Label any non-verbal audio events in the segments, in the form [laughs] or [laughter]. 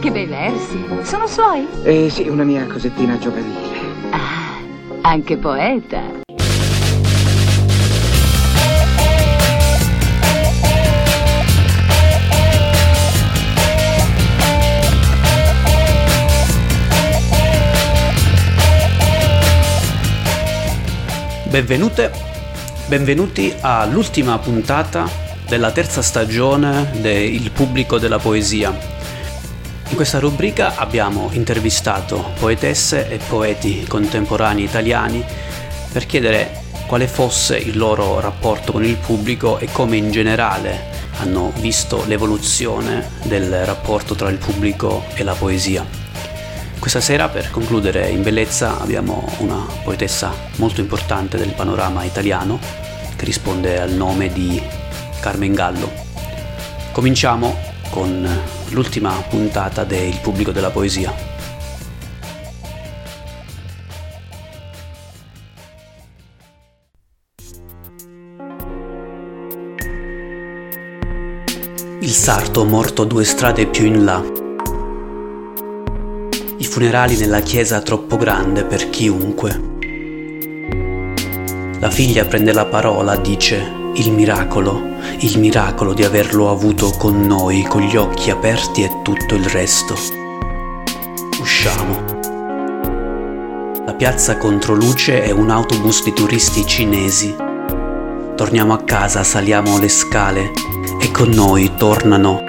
Che bei versi. Sono suoi? Eh sì, una mia cosettina giovanile. Ah, anche poeta. Benvenute, benvenuti all'ultima puntata della terza stagione de Il pubblico della poesia. In questa rubrica abbiamo intervistato poetesse e poeti contemporanei italiani per chiedere quale fosse il loro rapporto con il pubblico e come in generale hanno visto l'evoluzione del rapporto tra il pubblico e la poesia. Questa sera, per concludere in bellezza, abbiamo una poetessa molto importante del panorama italiano che risponde al nome di Carmen Gallo. Cominciamo con l'ultima puntata del pubblico della poesia. Il sarto morto due strade più in là funerali nella chiesa troppo grande per chiunque. La figlia prende la parola, dice il miracolo, il miracolo di averlo avuto con noi, con gli occhi aperti e tutto il resto. Usciamo. La piazza controluce è un autobus di turisti cinesi. Torniamo a casa, saliamo le scale e con noi tornano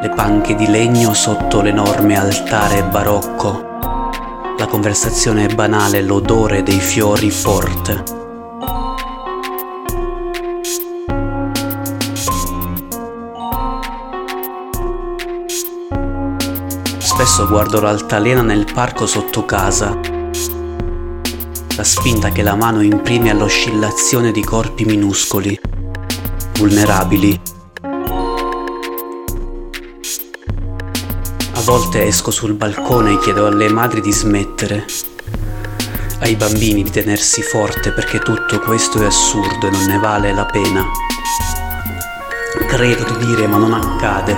le panche di legno sotto l'enorme altare barocco. La conversazione è banale, l'odore dei fiori forte. Spesso guardo l'altalena nel parco sotto casa. La spinta che la mano imprime all'oscillazione di corpi minuscoli, vulnerabili A volte esco sul balcone e chiedo alle madri di smettere, ai bambini di tenersi forte perché tutto questo è assurdo e non ne vale la pena. Credo di dire ma non accade,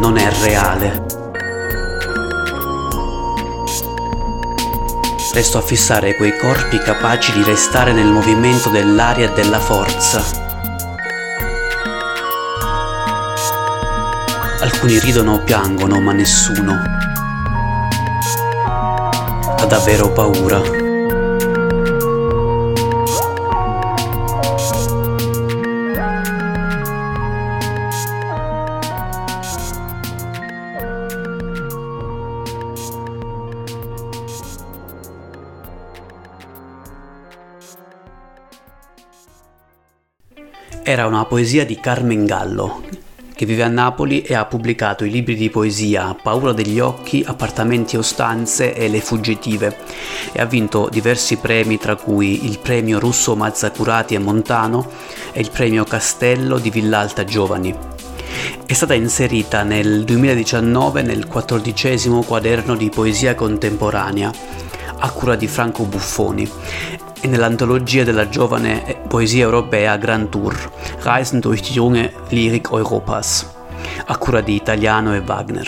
non è reale. Resto a fissare quei corpi capaci di restare nel movimento dell'aria e della forza Alcuni ridono o piangono, ma nessuno ha davvero paura. Era una poesia di Carmen Gallo, che vive a Napoli e ha pubblicato i libri di poesia Paura degli occhi, Appartamenti o stanze e Le fuggitive e ha vinto diversi premi tra cui il premio Russo Mazzacurati e Montano e il premio Castello di Villalta Giovani. È stata inserita nel 2019 nel quattordicesimo quaderno di poesia contemporanea a cura di Franco Buffoni e nell'antologia della giovane poesia europea Grand Tour, Reisen durch die junge Lyrik Europas, a cura di Italiano e Wagner.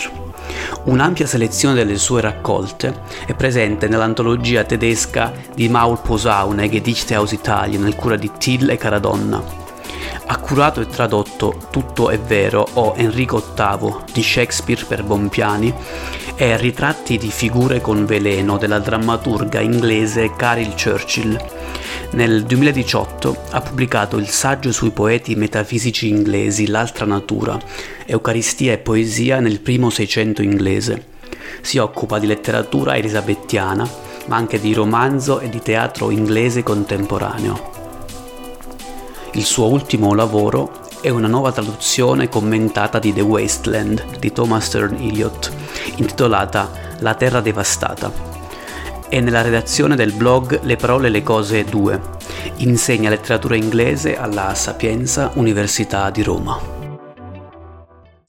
Un'ampia selezione delle sue raccolte è presente nell'antologia tedesca di Maul Posaune Gedichte aus Italien, nel cura di Till e Caradonna ha curato e tradotto Tutto è vero o Enrico VIII di Shakespeare per Bompiani e Ritratti di figure con veleno della drammaturga inglese Caril Churchill. Nel 2018 ha pubblicato il saggio sui poeti metafisici inglesi L'altra natura, Eucaristia e poesia nel primo Seicento inglese. Si occupa di letteratura elisabettiana, ma anche di romanzo e di teatro inglese contemporaneo. Il suo ultimo lavoro è una nuova traduzione commentata di The Wasteland di Thomas Stern Eliot, intitolata La terra devastata. È nella redazione del blog Le parole e le cose 2. Insegna letteratura inglese alla Sapienza Università di Roma.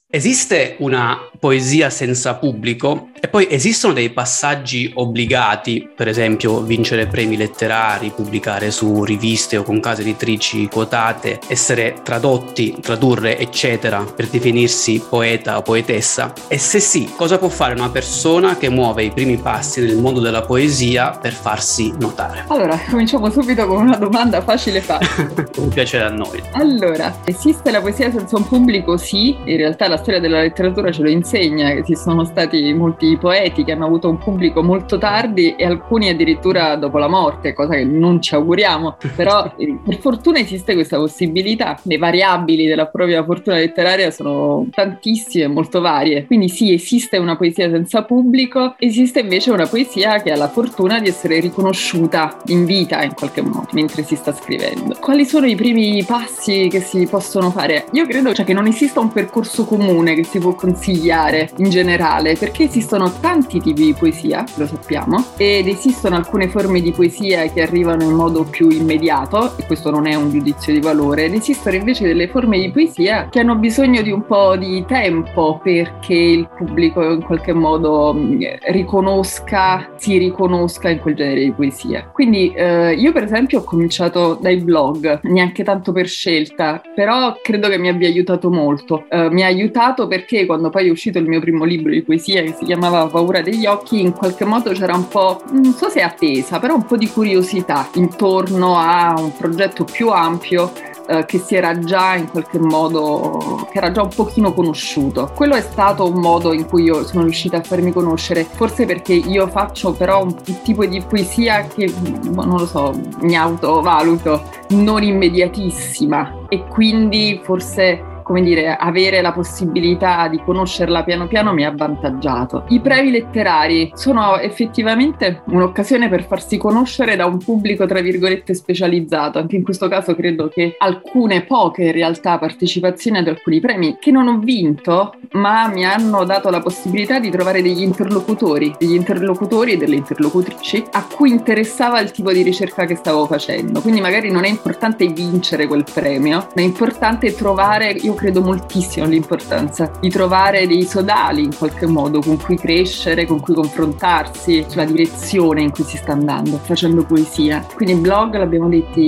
Esiste una poesia senza pubblico e poi esistono dei passaggi obbligati, per esempio vincere premi letterari, pubblicare su riviste o con case editrici quotate, essere tradotti, tradurre, eccetera, per definirsi poeta o poetessa? E se sì, cosa può fare una persona che muove i primi passi nel mondo della poesia per farsi notare? Allora, [laughs] cominciamo subito con una domanda facile facile. [laughs] Come piace a noi. Allora, esiste la poesia senza un pubblico? Sì, in realtà la storia della letteratura ce lo insegna, che ci sono stati molti poeti che hanno avuto un pubblico molto tardi e alcuni addirittura dopo la morte, cosa che non ci auguriamo, però [laughs] eh, per fortuna esiste questa possibilità. Le variabili della propria fortuna letteraria sono tantissime, molto varie, quindi sì, esiste una poesia senza pubblico, esiste invece una poesia che ha la fortuna di essere riconosciuta in vita in qualche modo, mentre si sta scrivendo. Quali sono i primi passi che si possono fare? Io credo cioè, che non esista un percorso comune che si può consigliare in generale, perché esistono tanti tipi di poesia, lo sappiamo, ed esistono alcune forme di poesia che arrivano in modo più immediato, e questo non è un giudizio di valore, ed esistono invece delle forme di poesia che hanno bisogno di un po' di tempo perché il pubblico in qualche modo mm, riconosca, si riconosca in quel genere di poesia. Quindi eh, io per esempio ho cominciato dai blog, neanche tanto per scelta, però credo che mi abbia aiutato molto. Eh, mi ha aiutato perché quando poi è uscito il mio primo libro di poesia che si chiamava Paura degli occhi, in qualche modo c'era un po', non so se attesa, però un po' di curiosità intorno a un progetto più ampio eh, che si era già in qualche modo, che era già un pochino conosciuto. Quello è stato un modo in cui io sono riuscita a farmi conoscere, forse perché io faccio però un, un tipo di poesia che, non lo so, mi autovaluto, non immediatissima e quindi forse come dire, avere la possibilità di conoscerla piano piano mi ha avvantaggiato. I premi letterari sono effettivamente un'occasione per farsi conoscere da un pubblico, tra virgolette, specializzato. Anche in questo caso credo che alcune poche in realtà partecipazioni ad alcuni premi che non ho vinto, ma mi hanno dato la possibilità di trovare degli interlocutori, degli interlocutori e delle interlocutrici a cui interessava il tipo di ricerca che stavo facendo. Quindi magari non è importante vincere quel premio, ma è importante trovare, io credo moltissimo all'importanza di trovare dei sodali in qualche modo con cui crescere, con cui confrontarsi sulla direzione in cui si sta andando, facendo poesia. Quindi il blog, l'abbiamo detto,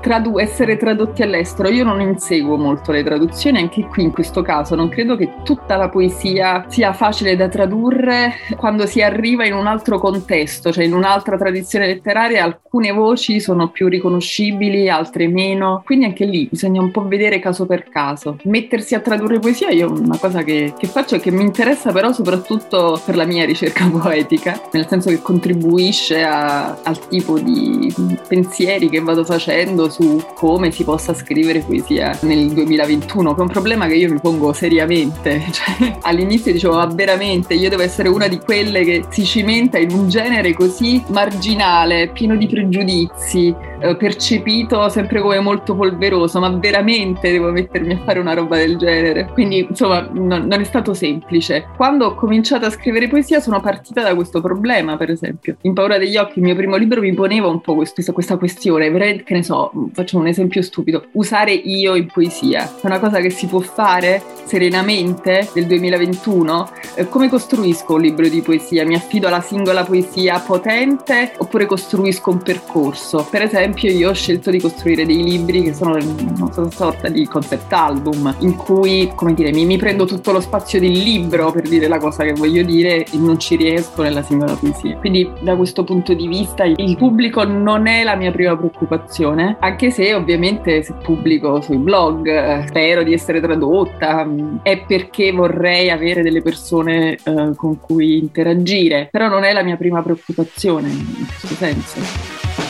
tradu- essere tradotti all'estero. Io non inseguo molto le traduzioni, anche qui in questo caso non credo che tutta la poesia sia facile da tradurre quando si arriva in un altro contesto, cioè in un'altra tradizione letteraria alcune voci sono più riconoscibili, altre meno. Quindi anche lì bisogna un po' vedere caso per caso mettersi a tradurre poesia io una cosa che, che faccio e che mi interessa però soprattutto per la mia ricerca [laughs] poetica, nel senso che contribuisce a, al tipo di pensieri che vado facendo su come si possa scrivere poesia nel 2021, che è un problema che io mi pongo seriamente. [laughs] Cioè, all'inizio dicevo, ma veramente io devo essere una di quelle che si cimenta in un genere così marginale, pieno di pregiudizi, eh, percepito sempre come molto polveroso, ma veramente devo mettermi a fare una roba del genere. Quindi, insomma, non, non, è stato semplice. Quando ho cominciato a scrivere poesia sono partita da questo problema, per esempio. In Paura degli occhi, il mio primo libro mi poneva un po' questo, questa questione, che ne so, facciamo un esempio stupido, usare io in poesia. È una cosa che si può fare serenamente nel 2021? Eh, come costruisco un libro di poesia? Mi affido alla singola poesia potente oppure costruisco un percorso? Per esempio, io ho scelto di costruire dei libri che sono una sorta di concept album in cui, come dire, mi, mi, prendo tutto lo spazio del libro per dire la cosa che voglio dire e non ci riesco nella singola poesia. Quindi da questo punto di vista il pubblico non è la mia prima preoccupazione, anche se ovviamente se pubblico sui blog eh, spero di essere tradotta, mm, è perché vorrei avere delle persone eh, con cui interagire, però non è la mia prima preoccupazione in questo senso.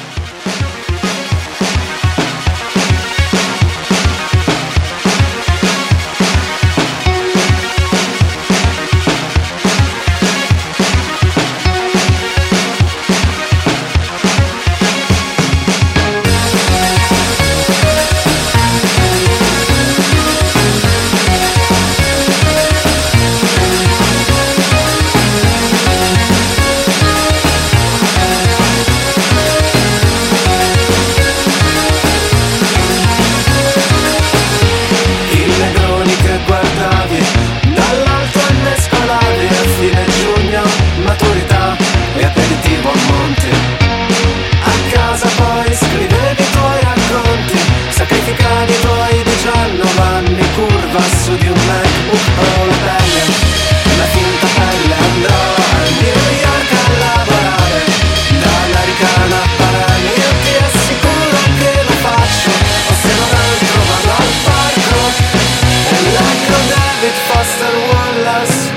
bit faster, one last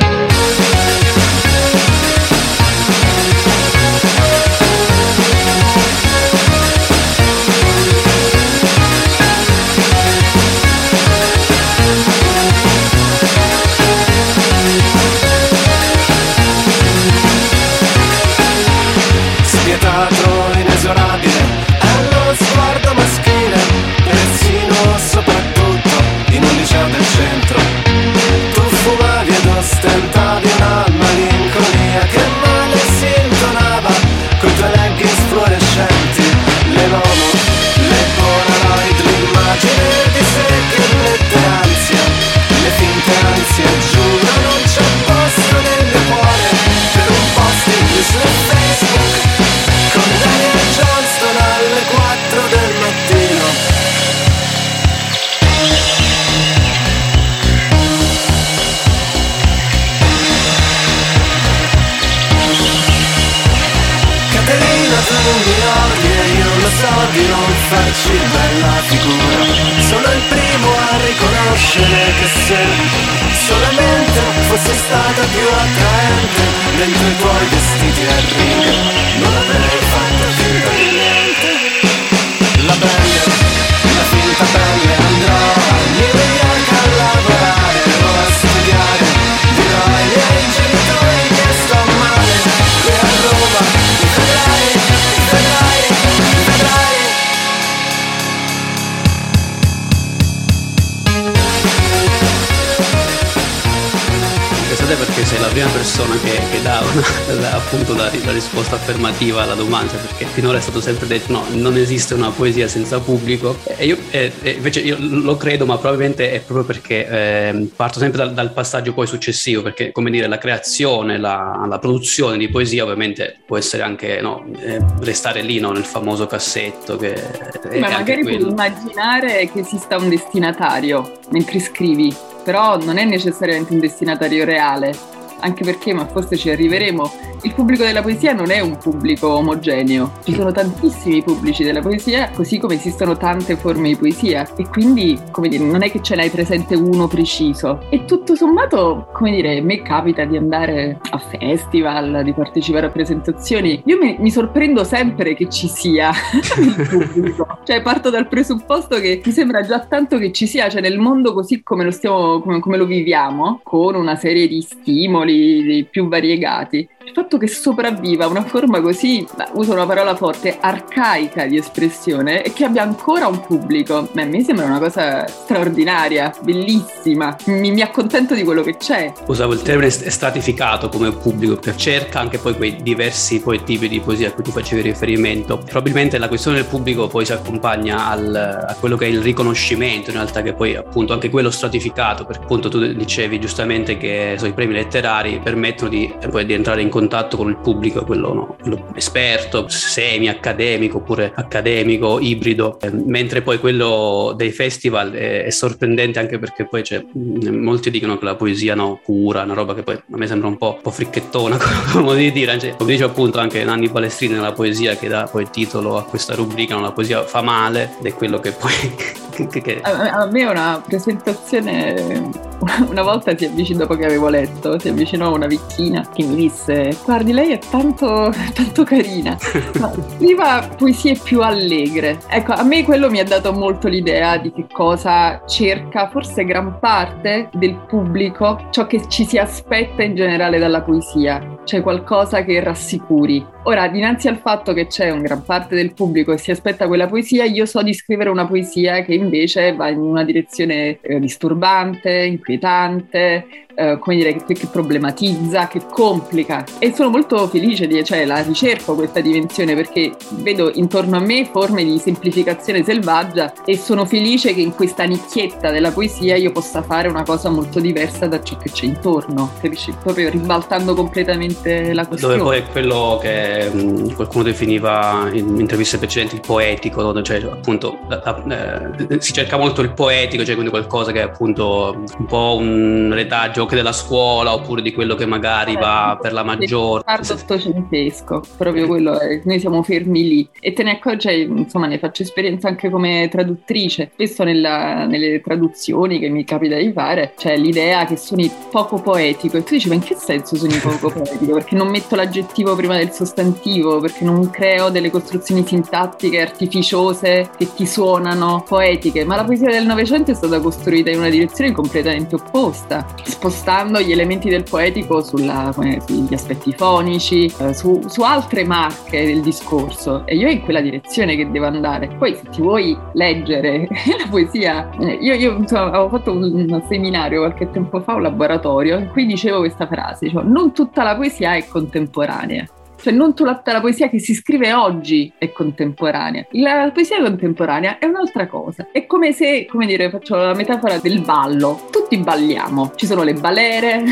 Dallas [laughs] appunto la, la, risposta affermativa alla domanda, perché finora è stato sempre detto no, non esiste una poesia senza pubblico. E io e, e invece io lo credo, ma probabilmente è proprio perché eh, parto sempre dal, dal, passaggio poi successivo, perché come dire, la creazione, la, la produzione di poesia ovviamente può essere anche no, eh, restare lì no, nel famoso cassetto. Che ma magari puoi immaginare che esista un destinatario mentre scrivi, però non è necessariamente un destinatario reale anche perché, ma forse ci arriveremo, il pubblico della poesia non è un pubblico omogeneo, ci sono tantissimi pubblici della poesia, così come esistono tante forme di poesia. E quindi, come dire, non è che ce n'hai presente uno preciso. E tutto sommato, come dire, a me capita di andare a festival, di partecipare a presentazioni, io mi, mi sorprendo sempre che ci sia [laughs] il pubblico, cioè parto dal presupposto che mi sembra già tanto che ci sia, cioè nel mondo così come lo stiamo, come, come lo viviamo, con una serie di stimoli più variegati, il fatto che sopravviva una forma così, uso una parola forte, arcaica di espressione e che abbia ancora un pubblico, beh, me sembra una cosa straordinaria, bellissima. Mi, mi accontento di quello che c'è. Usavo il termine stratificato come pubblico, che cerca anche poi quei diversi poi tipi di poesia a cui tu facevi riferimento. Probabilmente la questione del pubblico poi si accompagna al, a quello che è il riconoscimento, in realtà che poi appunto anche quello stratificato, perché appunto tu dicevi giustamente che so, i premi letterari permettono di, poi, di entrare in contatto contatto con il pubblico, quello, no, quello esperto, semi-accademico oppure accademico, ibrido, eh, mentre poi quello dei festival è, è, sorprendente anche perché poi c'è, molti dicono che la poesia no, cura, una roba che poi a me sembra un po', un po fricchettona, [laughs] come di dire, cioè, come dice appunto anche Nanni Balestrini nella poesia che dà poi il titolo a questa rubrica, no, la poesia fa male ed è quello che poi... che. A, a me una presentazione [laughs] una volta si avvicinò, dopo che avevo letto, si avvicinò una vecchina che mi disse guardi lei è tanto, [laughs] tanto carina, ma scriva poesie più allegre. Ecco, a me quello mi ha dato molto l'idea di che cosa cerca forse gran parte del pubblico, ciò che ci si aspetta in generale dalla poesia, cioè qualcosa che rassicuri. Ora, dinanzi al fatto che c'è un gran parte del pubblico che si aspetta quella poesia, io so di scrivere una poesia che invece va in una direzione eh, disturbante, inquietante, eh, come dire, che, che, problematizza, che complica. E sono molto felice di, cioè la ricerco questa dimensione perché vedo intorno a me forme di semplificazione selvaggia e sono felice che in questa nicchietta della poesia io possa fare una cosa molto diversa da ciò che c'è intorno, capisci? Proprio ribaltando completamente la questione. Dove poi è quello che mh, qualcuno definiva in interviste precedenti il poetico, no? cioè appunto eh, si cerca molto il poetico, cioè quindi qualcosa che è appunto un po' un retaggio che della scuola oppure di quello che magari va per la maggiore. Tardo ottocentesco, proprio quello è, noi siamo fermi lì e te ne accorgi, insomma ne faccio esperienza anche come traduttrice, spesso nella, nelle traduzioni che mi capita di fare c'è l'idea che suoni poco poetico e tu dici ma in che senso suoni [laughs] poco poetico? Perché non metto l'aggettivo prima del sostantivo, perché non creo delle costruzioni sintattiche artificiose che ti suonano poetiche, ma la poesia del Novecento è stata costruita in una direzione completamente opposta, spostando gli elementi del poetico sulla, sugli aspetti fonici, eh, su, su, altre marche del discorso e io è in quella direzione che devo andare. Poi se ti vuoi leggere [laughs] la poesia, eh, io, io insomma, avevo fatto un, seminario qualche tempo fa, un laboratorio, in cui dicevo questa frase, cioè, non tutta la poesia è contemporanea. Cioè non tutta la poesia che si scrive oggi è contemporanea. La poesia contemporanea è un'altra cosa. È come se, come dire, faccio la metafora del ballo. Tutti balliamo. Ci sono le balere,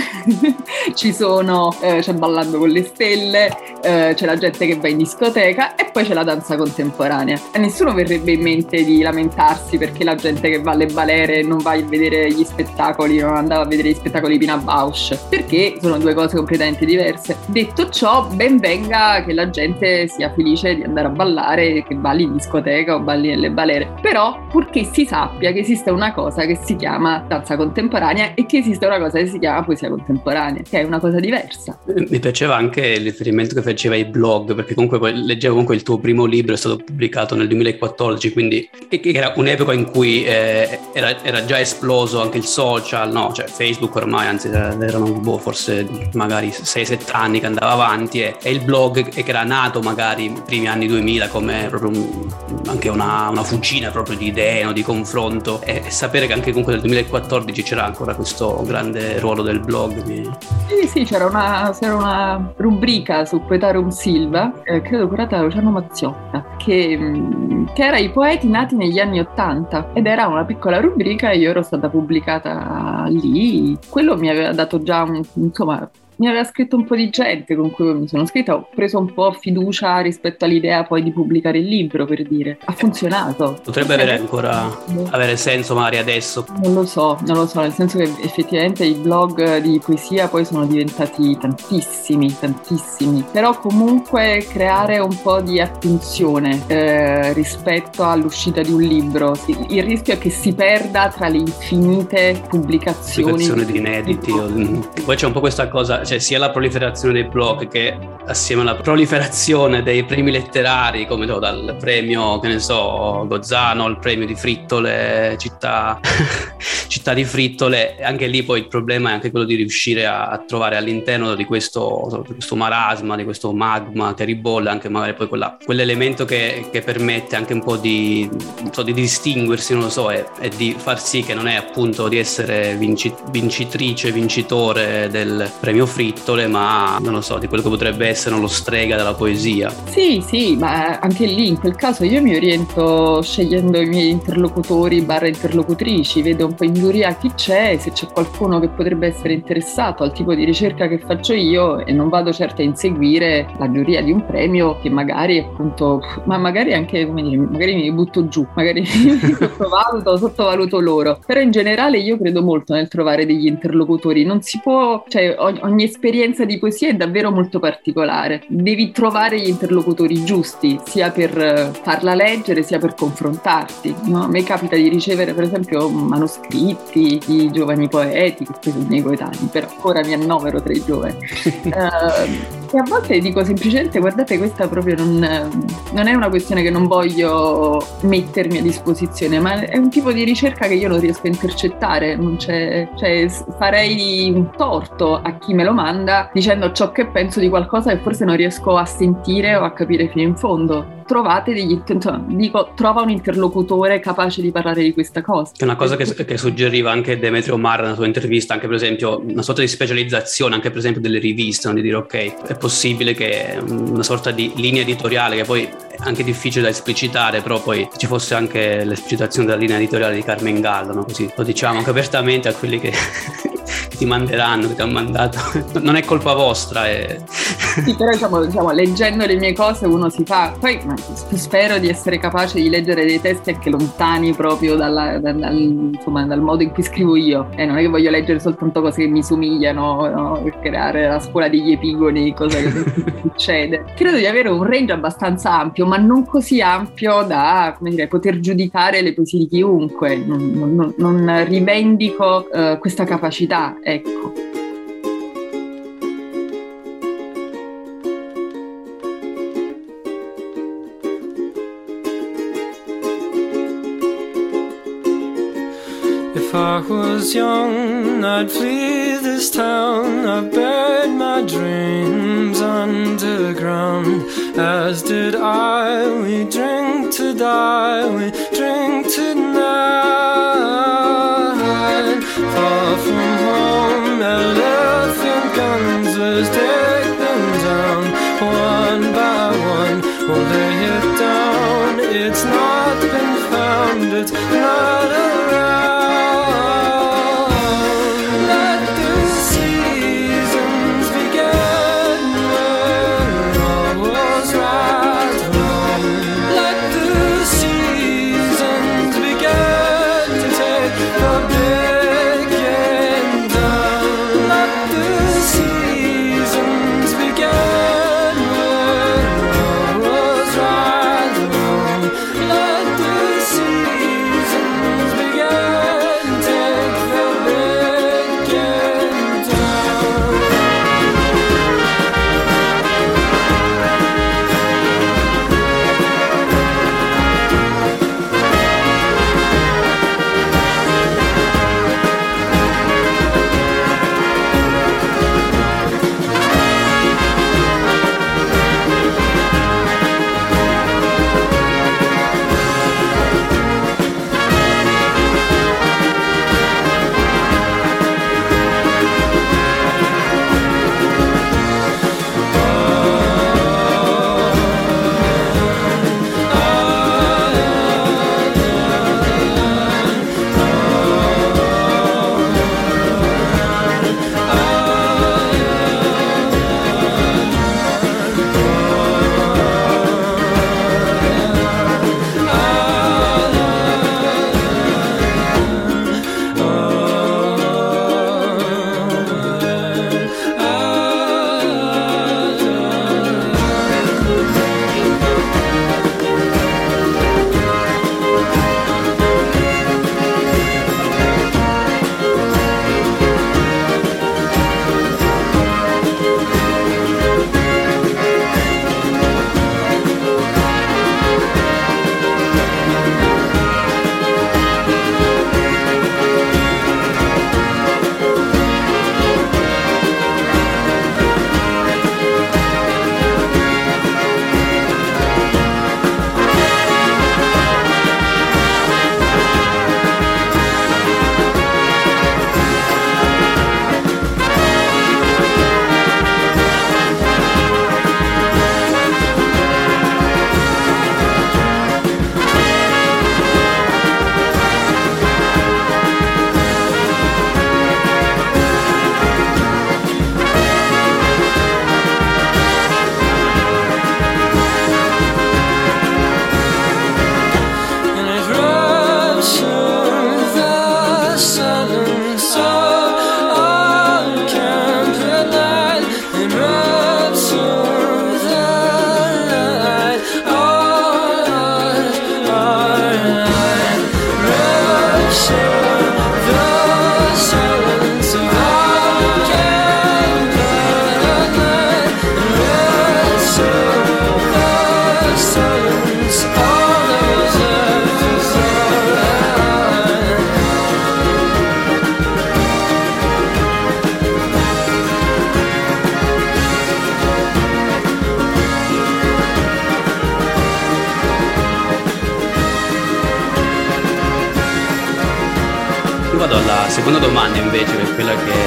[laughs] ci sono, eh, c'è Ballando con le stelle, eh, c'è la gente che va in discoteca e poi c'è la danza contemporanea. A nessuno verrebbe in mente di lamentarsi perché la gente che va alle balere non va a vedere gli spettacoli, non andava a vedere gli spettacoli di Pina Bausch, perché sono due cose completamente diverse. Detto ciò, ben venga venga che la gente sia felice di andare a ballare, che balli in discoteca o balli nelle balere. Però purché si sappia che esiste una cosa che si chiama danza contemporanea e che esiste una cosa che si chiama poesia contemporanea, che è una cosa diversa. Mi piaceva anche il riferimento che faceva ai blog, perché comunque leggevo comunque il tuo primo libro, è stato pubblicato nel 2014, quindi era un'epoca in cui eh, era, era, già esploso anche il social, no? Cioè Facebook ormai, anzi erano boh, forse magari 6-7 anni che andava avanti e, e il blog che era nato magari nei primi anni 2000 come proprio un, anche una, una, fucina proprio di idee, no? di confronto e, e, sapere che anche comunque nel 2014 c'era ancora questo grande ruolo del blog. Mi... Sì, sì, c'era una, c'era una rubrica su Poetarum Silva, eh, credo curata da Luciano Mazziotta, che, mm, che, era i poeti nati negli anni 80 ed era una piccola rubrica e io ero stata pubblicata lì. Quello mi aveva dato già un, insomma mi aveva scritto un po' di gente con cui mi sono scritta, ho preso un po' fiducia rispetto all'idea poi di pubblicare il libro, per dire. Ha funzionato. Potrebbe avere ancora avere senso magari adesso. Non lo so, non lo so, nel senso che effettivamente i blog di poesia poi sono diventati tantissimi, tantissimi, però comunque creare un po' di attenzione eh, rispetto all'uscita di un libro. Il rischio è che si perda tra le infinite pubblicazioni. Pubblicazioni di inediti. Poi c'è un po' questa cosa, cioè sia la proliferazione dei blog che assieme alla proliferazione dei premi letterari, come no, dal premio, che ne so, Gozzano, al premio di Frittole, città, [laughs] città di Frittole, anche lì poi il problema è anche quello di riuscire a, a trovare all'interno di questo, questo, marasma, di questo magma che ribolle, anche magari poi quella, quell'elemento che, che, permette anche un po' di, so, di distinguersi, non lo so, e, e, di far sì che non è appunto di essere vinci, vincitrice, vincitore del premio Frittole, ma non lo so, di quello che potrebbe essere lo strega della poesia. Sì, sì, ma anche lì in quel caso io mi oriento scegliendo i miei interlocutori barra interlocutrici, vedo un po' in giuria chi c'è, se c'è qualcuno che potrebbe essere interessato al tipo di ricerca che faccio io e non vado certo a inseguire la giuria di un premio che magari appunto, ma magari anche, come dire, magari mi butto giù, magari [laughs] sottovaluto, sottovaluto loro, però in generale io credo molto nel trovare degli interlocutori, non si può, cioè ogni esperienza di poesia è davvero molto particolare. Devi trovare gli interlocutori giusti, sia per eh, farla leggere, sia per confrontarti. No? A me capita di ricevere, per esempio, manoscritti di giovani poeti, che poi sono miei coetanei, però ancora mi annovero tra i giovani. uh, [laughs] E a volte dico semplicemente guardate questa proprio non, non, è una questione che non voglio mettermi a disposizione, ma è un tipo di ricerca che io non riesco a intercettare, cioè, farei un torto a chi me lo manda dicendo ciò che penso di qualcosa che forse non riesco a sentire o a capire fino in fondo trovate degli insomma, dico trova un interlocutore capace di parlare di questa cosa è una cosa che, che suggeriva anche Demetrio Marra nella sua intervista anche per esempio una sorta di specializzazione anche per esempio delle riviste di dire ok è possibile che una sorta di linea editoriale che poi è anche difficile da esplicitare però poi ci fosse anche l'esplicitazione della linea editoriale di Carmen Gallo no? così lo diciamo anche apertamente a quelli che [laughs] ti manderanno, che ti hanno mandato. [laughs] Non è colpa vostra. È... Sì, però diciamo, diciamo, leggendo le mie cose uno si fa. Poi spero di essere capace di leggere dei testi anche lontani proprio dalla, dal, dal, insomma, dal modo in cui scrivo io. E non è che voglio leggere soltanto cose che mi somigliano, no? per creare la scuola degli epigoni, cosa che [laughs] succede. Credo di avere un range abbastanza ampio, ma non così ampio da dire, poter giudicare le poesie di chiunque. Non, non, non rivendico uh, questa capacità, ecco. If I was young, I'd flee this town. I buried my dreams underground. As did I, we drink to die, we drink tonight. Far from elephant guns, let's take them down one by one. We'll lay it down. It's not been found, it's not seconda domanda invece, che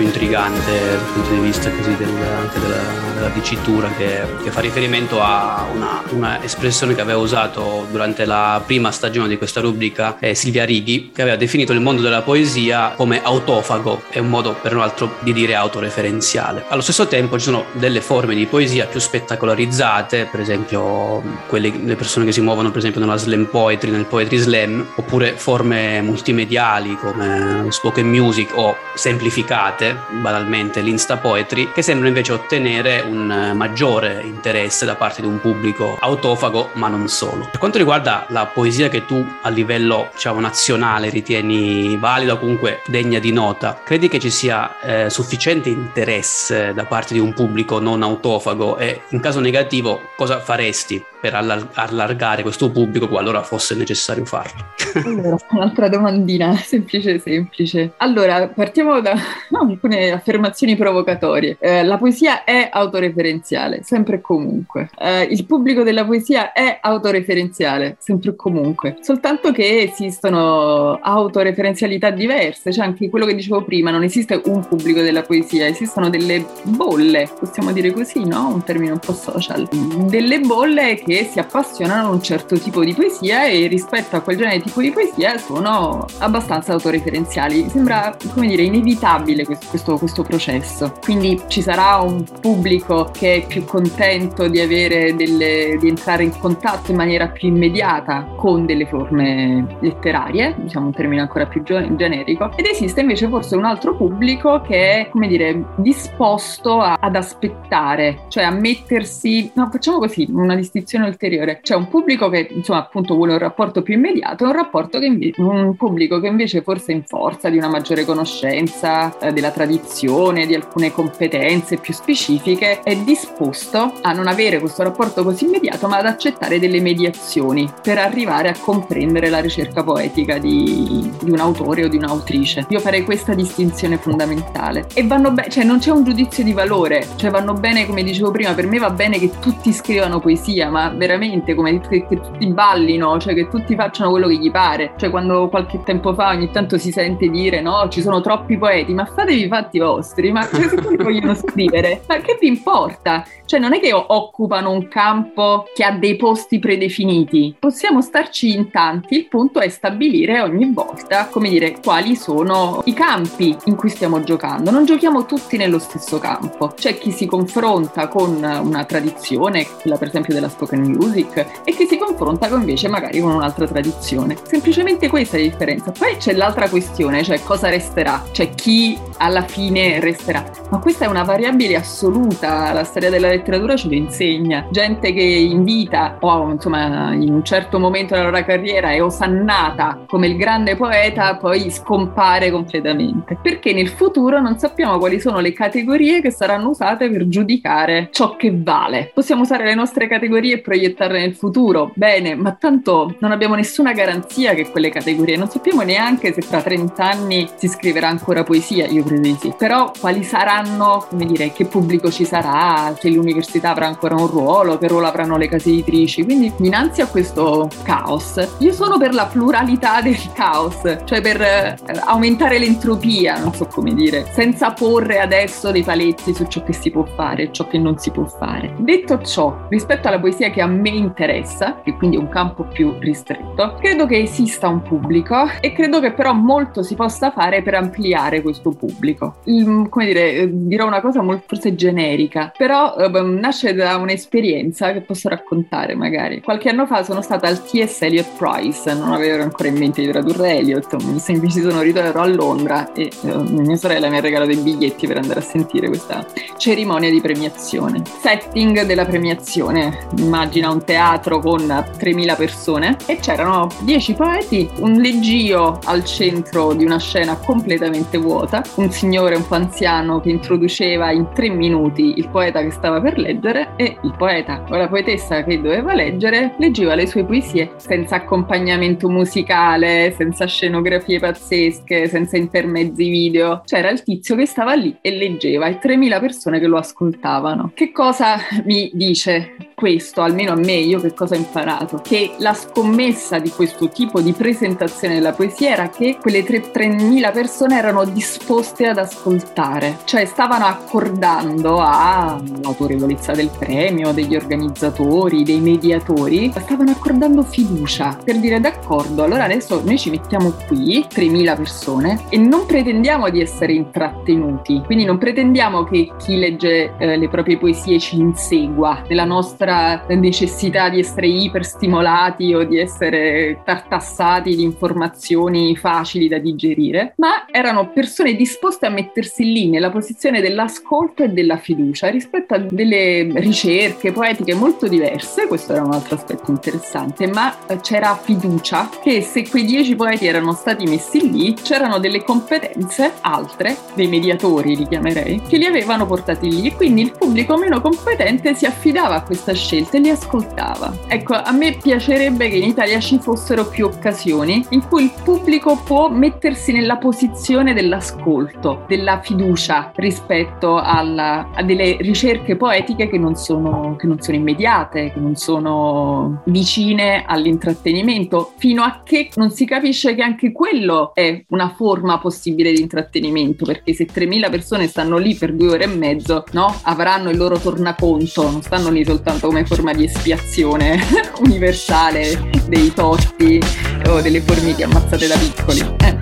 più intrigante dal punto di vista così del, anche della, della dicitura che, che, fa riferimento a una, una, espressione che aveva usato durante la prima stagione di questa rubrica eh, Silvia Righi che aveva definito il mondo della poesia come autofago. È un modo per un altro di dire autoreferenziale. Allo stesso tempo ci sono delle forme di poesia più spettacolarizzate per esempio quelle le persone che si muovono per esempio nella slam poetry nel poetry slam oppure forme multimediali come spoken music o semplificate, banalmente l'insta poetry, che sembrano invece ottenere un eh, maggiore interesse da parte di un pubblico autofago, ma non solo. Per quanto riguarda la poesia che tu a livello diciamo, nazionale ritieni valida o comunque degna di nota, credi che ci sia eh, sufficiente interesse da parte di un pubblico non autofago e in caso negativo cosa faresti per allargare questo pubblico qualora fosse necessario farlo? [laughs] Allora, [laughs] un'altra domandina semplice semplice. Allora, partiamo da [laughs] alcune affermazioni provocatorie. Eh, la poesia è autoreferenziale, sempre e comunque. Eh, il pubblico della poesia è autoreferenziale, sempre e comunque. Soltanto che esistono autoreferenzialità diverse, cioè anche quello che dicevo prima, non esiste un pubblico della poesia, esistono delle bolle, possiamo dire così, no? Un termine un po' social. Delle bolle che si appassionano a un certo tipo di poesia e rispetto a quel genere tipo di poesia sono abbastanza autoreferenziali. Sembra, come dire, inevitabile questo, questo, questo processo. Quindi ci sarà un pubblico che è più contento di, delle, di entrare in contatto in maniera più immediata con delle forme letterarie, diciamo un termine ancora più generico, ed esiste invece forse un altro pubblico che è, come dire, disposto a, ad aspettare, cioè a mettersi, no, facciamo così, una distinzione ulteriore. C'è un pubblico che, insomma, appunto vuole un rapporto più immediato e un che un pubblico che invece forse in forza di una maggiore conoscenza eh, della tradizione, di alcune competenze più specifiche, è disposto a non avere questo rapporto così immediato, ma ad accettare delle mediazioni per arrivare a comprendere la ricerca poetica di, di un autore o di un'autrice. Io farei questa distinzione fondamentale. E vanno bene, cioè non c'è un giudizio di valore, cioè vanno bene, come dicevo prima, per me va bene che tutti scrivano poesia, ma veramente come che, che tutti ballino, cioè che tutti facciano quello che gli pare. Cioè quando qualche tempo fa ogni tanto si sente dire no, ci sono troppi poeti, ma fatevi i fatti vostri, ma se poi vogliono scrivere, ma che vi importa? Cioè non è che occupano un campo che ha dei posti predefiniti, possiamo starci in tanti, il punto è stabilire ogni volta, come dire, quali sono i campi in cui stiamo giocando. Non giochiamo tutti nello stesso campo. C'è chi si confronta con una tradizione, quella per esempio della spoken music, e chi si confronta con invece magari con un'altra tradizione. Semplicemente questa è la differenza. Poi c'è l'altra questione, cioè cosa resterà, cioè chi alla fine resterà. Ma questa è una variabile assoluta, la storia della letteratura ce lo insegna. Gente che in vita o insomma in un certo momento della loro carriera è osannata come il grande poeta, poi scompare completamente. Perché nel futuro non sappiamo quali sono le categorie che saranno usate per giudicare ciò che vale. Possiamo usare le nostre categorie e proiettarle nel futuro, bene, ma tanto non abbiamo nessuna garanzia che quelle categorie, non sappiamo neanche se fra 30 anni si scriverà ancora poesia, io credo sì. Però quali saranno, come dire, che pubblico ci sarà, se l'università avrà ancora un ruolo, che ruolo avranno le case editrici. Quindi dinanzi a questo caos, io sono per la pluralità del caos, cioè per eh, aumentare l'entropia, non so come dire, senza porre adesso dei paletti su ciò che si può fare e ciò che non si può fare. Detto ciò, rispetto alla poesia che a me interessa, che quindi è un campo più ristretto, credo che esista un pubblico e credo che però molto si possa fare per ampliare questo pubblico. Il, come dire, dirò una cosa molto forse generica, però eh, nasce da un'esperienza che posso raccontare magari. Qualche anno fa sono stata al T.S. Eliot Prize, non avevo ancora in mente di tradurre Eliot, mi semplici sono ritornato a Londra e eh, mia sorella mi ha regalato dei biglietti per andare a sentire questa cerimonia di premiazione. Setting della premiazione, immagina un teatro con 3.000 persone e c'erano 10 poeti, un leggio al centro di una scena completamente vuota, un signore un po' anziano che introduceva in tre minuti il poeta che stava per leggere e il poeta o la poetessa che doveva leggere leggeva le sue poesie senza accompagnamento musicale, senza scenografie pazzesche, senza intermezzi video. C'era il tizio che stava lì e leggeva e 3.000 persone che lo ascoltavano. Che cosa mi dice questo, almeno a me, io che cosa ho imparato? Che la scommessa di questo tipo di presentazione della poesia era che quelle 3.000 persone erano disposte ad ascoltare, cioè stavano accordando all'autorevolezza del premio, degli organizzatori, dei mediatori, stavano accordando fiducia. Per dire d'accordo, allora adesso noi ci mettiamo qui, 3.000 persone, e non pretendiamo di essere intrattenuti, quindi non pretendiamo che chi legge eh, le proprie poesie ci insegua. Nella nostra necessità di essere iperstimolati o di essere tartassati di informazioni facili da digerire, ma erano persone disposte a mettersi lì nella posizione dell'ascolto e della fiducia rispetto a delle ricerche poetiche molto diverse, questo era un altro aspetto interessante, ma c'era fiducia che se quei dieci poeti erano stati messi lì, c'erano delle competenze altre, dei mediatori li chiamerei, che li avevano portati lì e quindi il pubblico meno competente si affidava a questa scelta e li ascoltava. Ecco, a me piacerebbe che in Italia ci fossero più occasioni in cui il pubblico può mettersi nella posizione dell'ascolto, della fiducia rispetto alla, a delle ricerche poetiche che non, sono, che non sono immediate, che non sono vicine all'intrattenimento, fino a che non si capisce che anche quello è una forma possibile di intrattenimento, perché se 3.000 persone stanno lì per due ore e mezzo, no? avranno il loro tornaconto, non stanno lì soltanto come forma di espiazione [laughs] universale dei torti o delle formiche ammazzate da piccoli. Eh.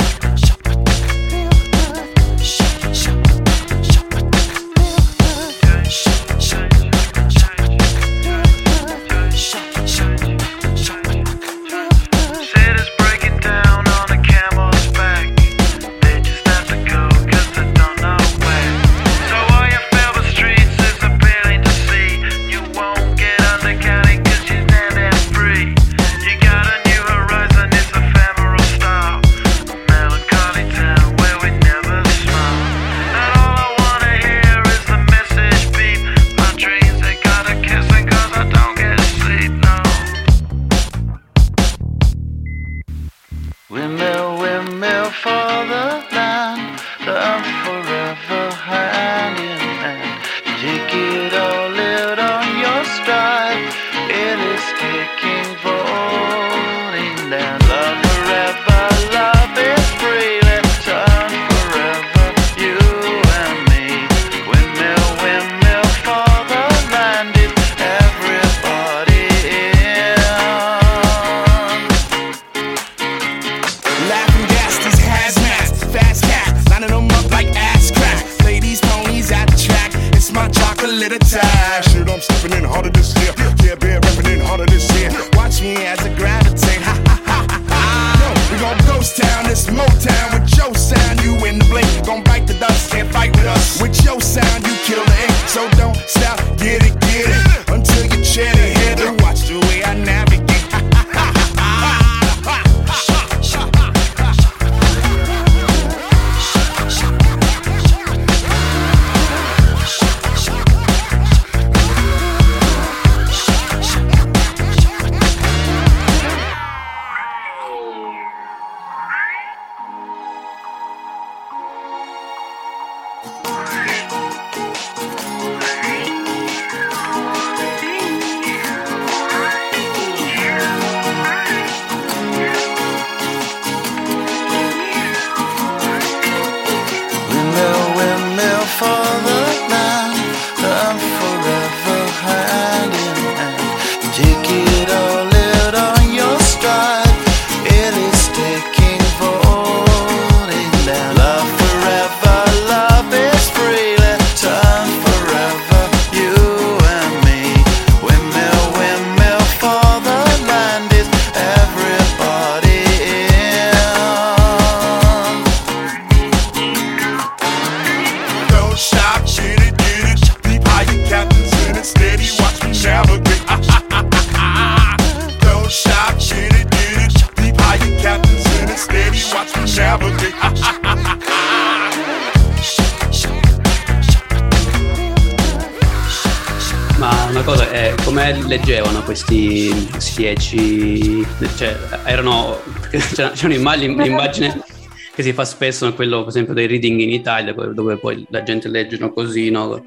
Una cosa è come leggevano questi, dieci, cioè erano, [laughs] c'è, un'immagine, che si fa spesso, quello per esempio dei reading in Italia, dove poi la gente legge così, no?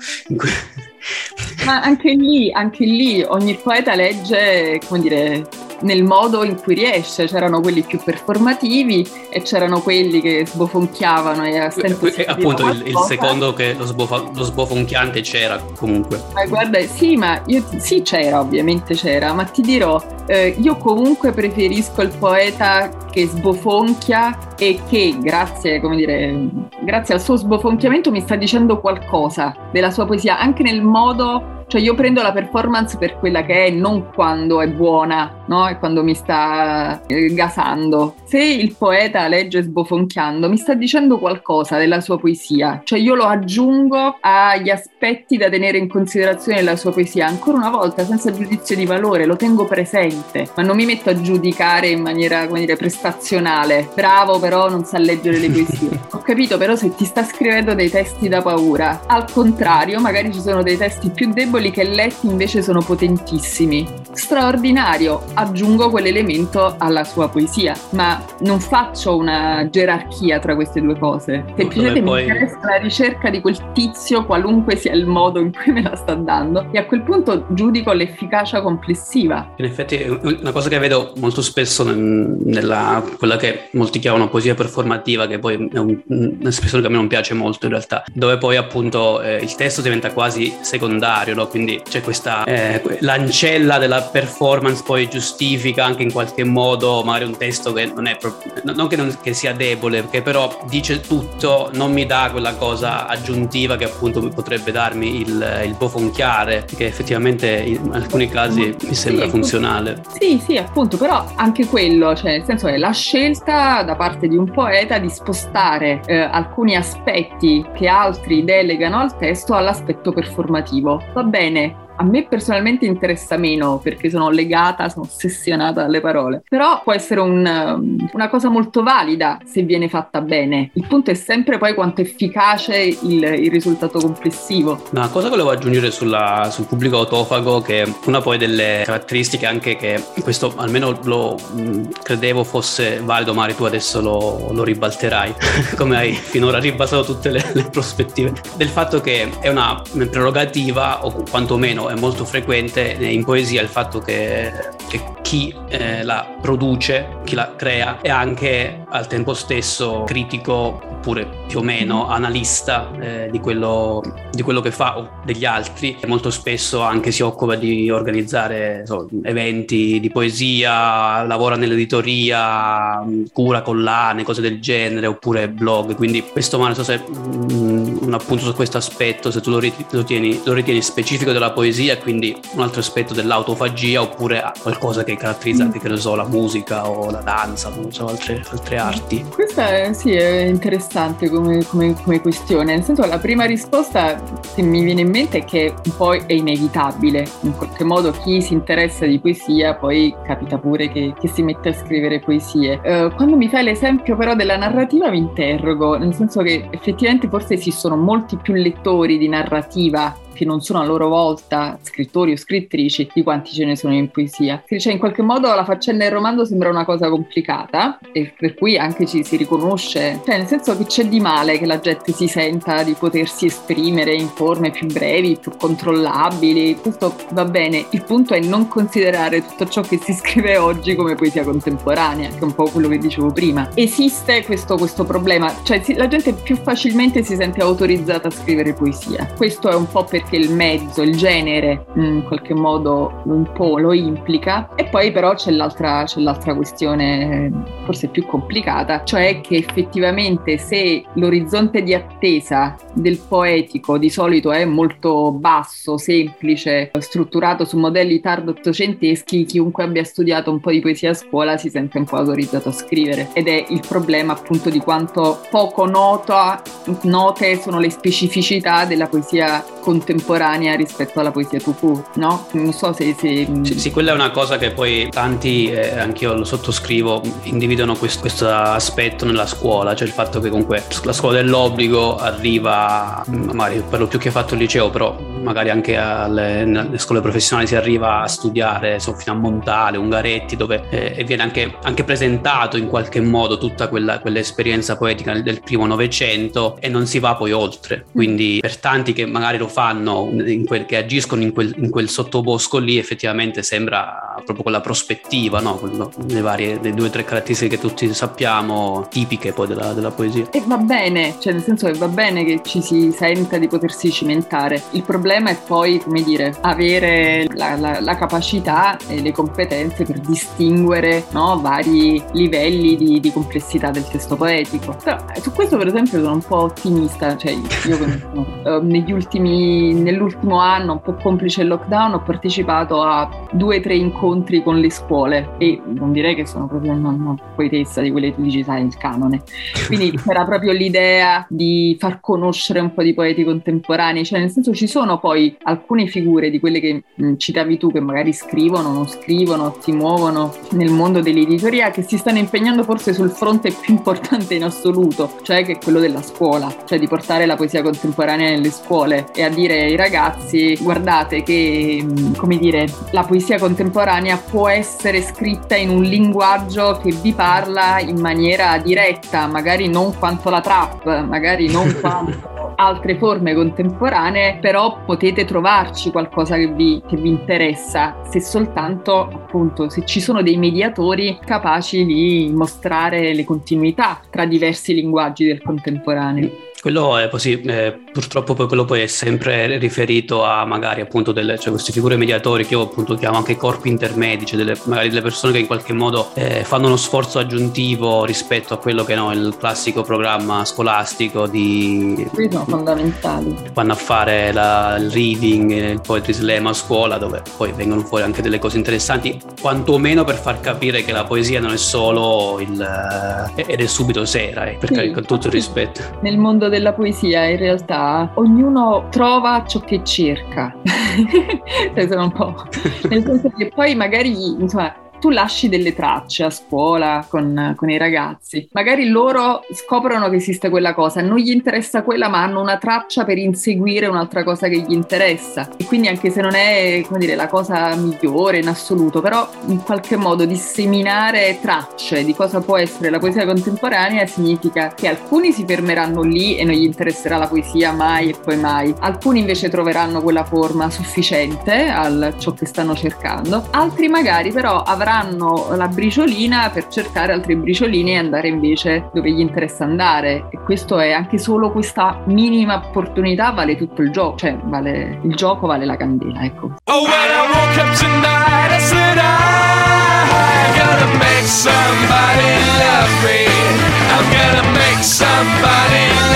Ma anche lì, anche lì ogni poeta legge, come dire, nel modo in cui riesce. C'erano quelli più performativi e c'erano quelli che sbofonchiavano e a stento Eh, si appunto il, il secondo che lo, sbofa- lo sbofonchiante c'era comunque. Ma guarda, sì, ma io sì c'era, ovviamente c'era, ma ti dirò, eh, io comunque preferisco il poeta che sbofonchia e che grazie, dire, grazie al suo sbofonchiamento mi sta dicendo qualcosa della sua poesia, anche nel modo cioè io prendo la performance per quella che è, non quando è buona, no? E quando mi sta eh, gasando. Se il poeta legge sbofonchiando, mi sta dicendo qualcosa della sua poesia, cioè io lo aggiungo agli aspetti da tenere in considerazione della sua poesia, ancora una volta senza giudizio di valore, lo tengo presente, ma non mi metto a giudicare in maniera, come dire, prestazionale. Bravo, però non sa leggere le poesie. [laughs] Ho capito, però se ti sta scrivendo dei testi da paura, al contrario, magari ci sono dei testi più deboli che letti invece sono potentissimi. Straordinario, aggiungo quell'elemento alla sua poesia, ma non faccio una gerarchia tra queste due cose. Semplicemente poi- mi interessa la ricerca di quel tizio, qualunque sia il modo in cui me la sta dando, e a quel punto giudico l'efficacia complessiva. In effetti è una cosa che vedo molto spesso nel- nella quella che molti chiamano poesia performativa, che poi è un- un'espressione che a me non piace molto in realtà, dove poi appunto eh, il testo diventa quasi secondario, no? quindi c'è questa eh, l'ancella della performance poi giustifica anche in qualche modo magari un testo che non è proprio, non che, non- che sia debole, che però dice tutto, non mi dà quella cosa aggiuntiva che appunto potrebbe darmi il, il bofonchiare, che effettivamente in alcuni casi mi sembra Sì, funzionale. Sì, sì, appunto, però anche quello, cioè nel senso è la scelta da parte di un poeta di spostare eh, alcuni aspetti che altri delegano al testo all'aspetto performativo. Va bene. A me personalmente interessa meno perché sono legata, sono ossessionata dalle parole. Però può essere un, um, una cosa molto valida se viene fatta bene. Il punto è sempre poi quanto efficace il, il risultato complessivo. Una cosa che volevo aggiungere sulla- sul pubblico autofago, che una poi delle caratteristiche anche che questo almeno lo mh, credevo fosse valido, Mari, tu adesso lo, lo ribalterai, [laughs] come hai finora ribaltato tutte le, le prospettive, del fatto che è una prerogativa, o quantomeno è molto frequente in poesia il fatto che, che chi eh, la produce, chi la crea, è anche al tempo stesso critico oppure più o meno analista eh, di, quello, di quello che fa o degli altri. Molto spesso anche si occupa di organizzare so, eventi di poesia, lavora nell'editoria, cura collane, cose del genere, oppure blog. Quindi questo, ma non so se mh, un appunto su questo aspetto, se tu lo, rit- lo tieni, lo ritieni specifico della poesia, quindi un altro aspetto dell'autofagia, oppure qualcosa che caratterizza anche, che ne so, la musica o la danza, non so, altre, altre arti. Questa è, sì, è interessante come, come- come questione, nel senso la prima risposta che mi viene in mente è che un po' è inevitabile, in qualche modo chi si interessa di poesia poi capita pure che, che si mette a scrivere poesie. Eh, quando mi fai l'esempio però della narrativa mi interrogo, nel senso che effettivamente forse esistono molti più lettori di narrativa che non sono a loro volta scrittori o scrittrici di quanti ce ne sono in poesia. Cioè, in qualche modo la faccenda del romanzo sembra una cosa complicata e per cui anche ci si riconosce, cioè nel senso che c'è di male che la gente si senta di potersi esprimere in forme più brevi, più controllabili, questo va bene. Il punto è non considerare tutto ciò che si [laughs] scrive oggi come poesia contemporanea, che è un po' quello che dicevo prima. Esiste questo, questo problema, cioè si- la gente più facilmente si sente autorizzata a scrivere poesia. Questo è un po' perché il mezzo, il genere, in qualche modo un po' lo implica. E poi però c'è l'altra, c'è l'altra questione, forse più complicata, cioè che effettivamente se l'orizzonte di attesa del poetico di solito è molto basso, semplice, strutturato su modelli tardo ottocenteschi, chiunque abbia studiato un po' di poesia a scuola si sente un po' autorizzato a scrivere. Ed è il problema appunto di quanto poco nota, note sono le specificità della poesia contemporanea rispetto alla poesia court, no? Non so se... se Sì, sì, quella è una cosa che poi tanti, eh, anch'io lo sottoscrivo, individuano quest- questo aspetto nella scuola, cioè il fatto che comunque la scuola dell'obbligo arriva, mm, magari per lo più che ha fatto il liceo, però magari anche alle, nelle scuole professionali si arriva a studiare so, fino a Montale, Ungaretti, dove eh, viene anche, anche, presentato in qualche modo tutta quella, quell'esperienza poetica del, del primo Novecento e non si va poi oltre. Quindi per tanti che magari lo fanno, quel, che agiscono in quel, in quel, sottobosco lì, effettivamente sembra proprio quella prospettiva, no? le varie, le due o tre caratteristiche che tutti sappiamo, tipiche poi della, della poesia. E va bene, cioè nel senso che va bene che ci si senta di potersi cimentare. Il problema è poi, come dire, avere la, la, la capacità e le competenze per distinguere no, vari livelli di, di, complessità del testo poetico. Però eh, su questo per esempio sono un po' ottimista, cioè io eh, negli ultimi, nell'ultimo anno, un po' complice il lockdown, ho partecipato a due o tre incontri con le scuole e non direi che sono proprio una, una poetessa di quelle che dici, sai, il canone. Quindi [laughs] c'era proprio l'idea di far conoscere un po' di poeti contemporanei, cioè nel senso ci sono poi alcune figure di quelle che mh, citavi tu che magari scrivono, non scrivono, si muovono nel mondo dell'editoria che si stanno impegnando forse sul fronte più importante in assoluto, cioè che è quello della scuola, cioè di portare la poesia contemporanea nelle scuole e a dire ai ragazzi guardate che come dire la poesia contemporanea può essere scritta in un linguaggio che vi parla in maniera diretta, magari non quanto la trap, magari non [laughs] quanto altre forme contemporanee, però potete trovarci qualcosa che vi, che vi interessa se soltanto appunto se ci sono dei mediatori capaci di mostrare le continuità tra diversi linguaggi del contemporaneo. Quello è così, eh, purtroppo poi quello poi è sempre riferito a magari appunto delle, cioè queste figure mediatori che io appunto chiamo anche corpi intermedi, cioè delle, magari delle persone che in qualche modo eh, fanno uno sforzo aggiuntivo rispetto a quello che no, è il classico programma scolastico di... Qui sono fondamentali. Vanno a fare la, il reading, il poetry slam a scuola dove poi vengono fuori anche delle cose interessanti, quantomeno per far capire che la poesia non è solo il... Eh, ed è subito sera, eh, perché Sì, con tutto il rispetto. Nel mondo della poesia in realtà ognuno trova ciò che cerca. [laughs] Cioè, sono un po'... [laughs] Nel senso che poi magari, insomma, tu lasci delle tracce a scuola con, con i ragazzi, magari loro scoprono che esiste quella cosa, non gli interessa quella, ma hanno una traccia per inseguire un'altra cosa che gli interessa. E quindi anche se non è, come dire, la cosa migliore in assoluto, però in qualche modo disseminare tracce di cosa può essere la poesia contemporanea significa che alcuni si fermeranno lì e non gli interesserà la poesia mai e poi mai, alcuni invece troveranno quella forma sufficiente a ciò che stanno cercando, altri magari però avranno la briciolina per cercare altri briciolini e andare invece dove gli interessa andare e questo è anche solo questa minima opportunità vale tutto il gioco, cioè vale il gioco vale la candela, ecco. Oh, when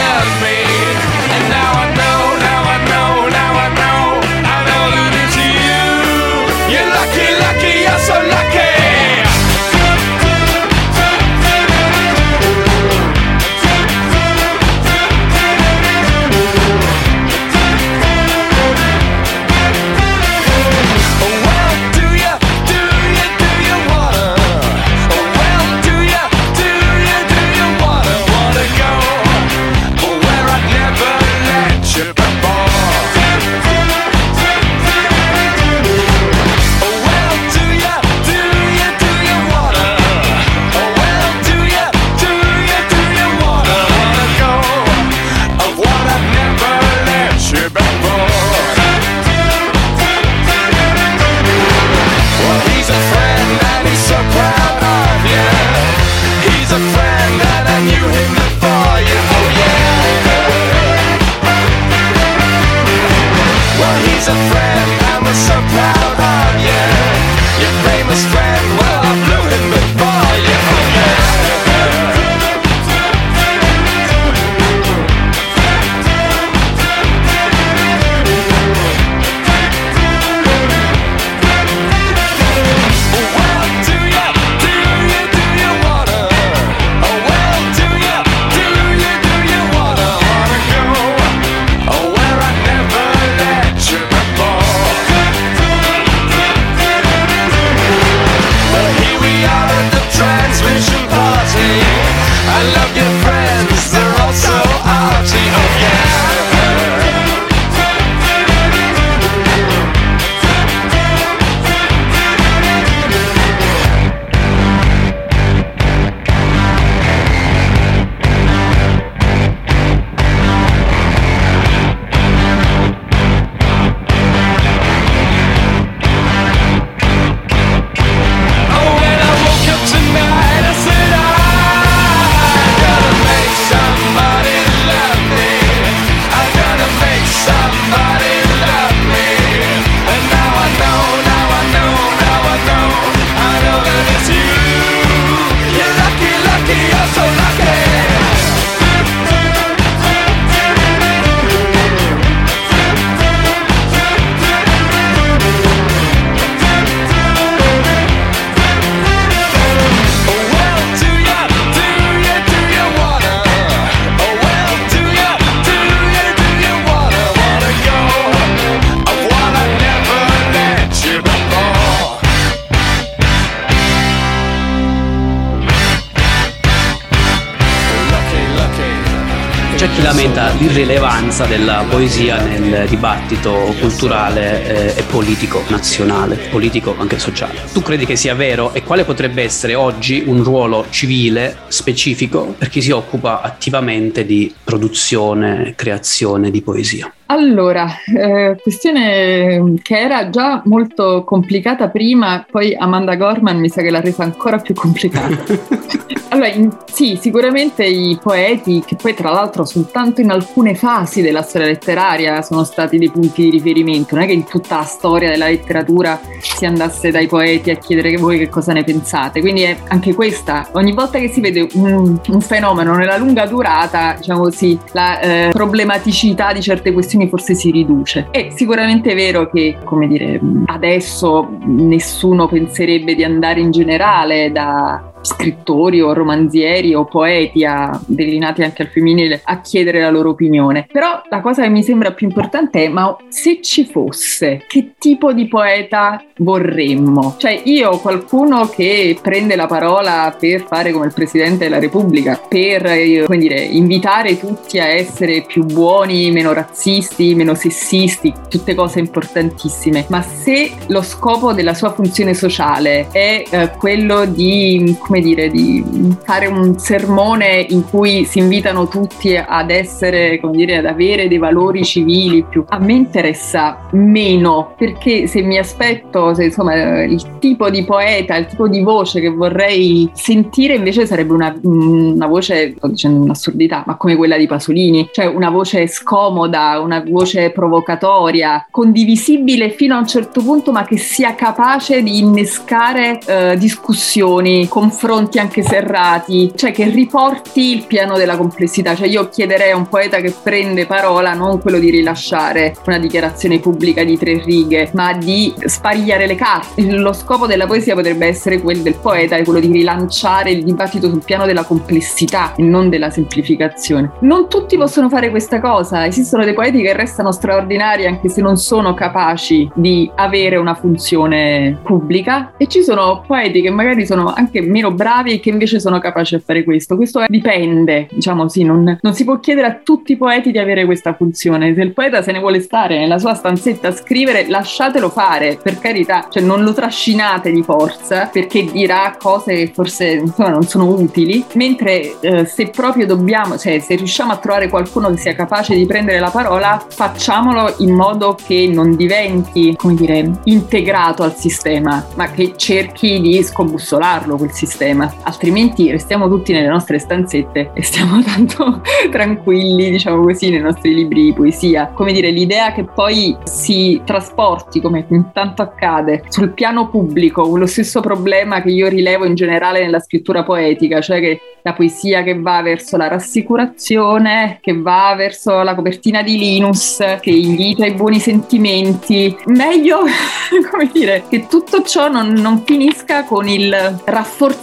l'irrilevanza della poesia nel dibattito culturale eh, e politico nazionale, politico anche sociale. Tu credi che sia vero e quale potrebbe essere oggi un ruolo civile specifico per chi si occupa attivamente di produzione e creazione di poesia? Allora, eh, questione che era già molto complicata prima, poi Amanda Gorman mi sa che l'ha resa ancora più complicata. [laughs] allora, in- sì, sicuramente i poeti, che poi tra l'altro soltanto in alcune fasi della storia letteraria sono stati dei punti di riferimento, non è che in tutta la storia della letteratura si andasse dai poeti a chiedere che voi che cosa ne pensate, quindi è anche questa, ogni volta che si vede un, un fenomeno nella lunga durata, diciamo così, la eh, problematicità di certe questioni forse si riduce. È sicuramente vero che, come dire, adesso nessuno penserebbe di andare in generale da scrittori o romanzieri o poeti a, declinati anche al femminile a chiedere la loro opinione. Però la cosa che mi sembra più importante è ma se ci fosse, che tipo di poeta vorremmo? Cioè io qualcuno che prende la parola per fare come il Presidente della Repubblica, per eh, come dire, invitare tutti a essere più buoni, meno razzisti, meno sessisti, tutte cose importantissime. Ma se lo scopo della sua funzione sociale è eh, quello di come dire, di fare un sermone in cui si invitano tutti ad essere, come dire, ad avere dei valori civili più. A me interessa meno perché se mi aspetto, se, insomma, il tipo di poeta, il tipo di voce che vorrei sentire invece sarebbe una, una voce, sto dicendo un'assurdità, ma come quella di Pasolini, cioè una voce scomoda, una voce provocatoria, condivisibile fino a un certo punto, ma che sia capace di innescare eh, discussioni, confronti anche serrati, cioè che riporti il piano della complessità. Cioè io chiederei a un poeta che prende parola non quello di rilasciare una dichiarazione pubblica di tre righe, ma di sparigliare le carte. Lo scopo della poesia potrebbe essere quello del poeta, è quello di rilanciare il dibattito sul piano della complessità e non della semplificazione. Non tutti possono fare questa cosa, esistono dei poeti che restano straordinari anche se non sono capaci di avere una funzione pubblica e ci sono poeti che magari sono anche meno bravi e che invece sono capaci a fare questo. Questo è- dipende, diciamo sì, non, non si può chiedere a tutti i poeti di avere questa funzione. Se il poeta se ne vuole stare nella sua stanzetta a scrivere, lasciatelo fare, per carità, cioè non lo trascinate di forza perché dirà cose che forse insomma, non sono utili, mentre eh, se proprio dobbiamo, cioè se riusciamo a trovare qualcuno che sia capace di prendere la parola, facciamolo in modo che non diventi, come dire, integrato al sistema, ma che cerchi di scombussolarlo quel sistema, altrimenti restiamo tutti nelle nostre stanzette e stiamo [laughs] tanto tranquilli, diciamo così, nei nostri libri di poesia. Come dire, l'idea che poi si trasporti, come intanto accade, sul piano pubblico, lo stesso problema che io rilevo in generale nella scrittura poetica, cioè che la poesia che va verso la rassicurazione, che va verso la copertina di Linus, che invita ai buoni sentimenti. Meglio, [laughs] come dire, che tutto ciò non, non finisca con il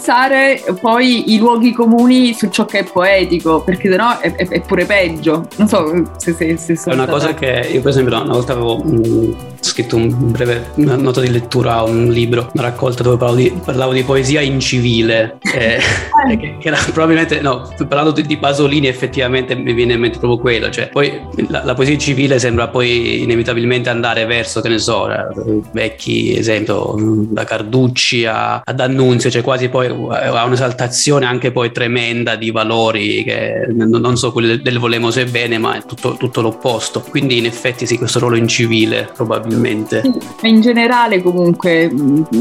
rafforzare poi i luoghi comuni su ciò che è poetico, perché sennò è, è, è pure peggio. Non so se, se, se È una cosa che io per esempio una volta avevo mm, scritto un breve una nota di lettura a un libro, una raccolta dove parlavo di, parlavo di poesia in civile, [laughs] eh, che, che era probabilmente, no, parlando di, di Pasolini effettivamente mi viene in mente proprio quello, cioè poi la, la poesia civile sembra poi inevitabilmente andare verso, che ne so, eh, vecchi esempio, da Carducci a, ad Annunzio, cioè quasi poi ha un'esaltazione anche poi tremenda di valori che non so quelli del, del volemo se bene, ma è tutto, tutto l'opposto. Quindi in effetti sì, questo ruolo in civile probabilmente. In generale comunque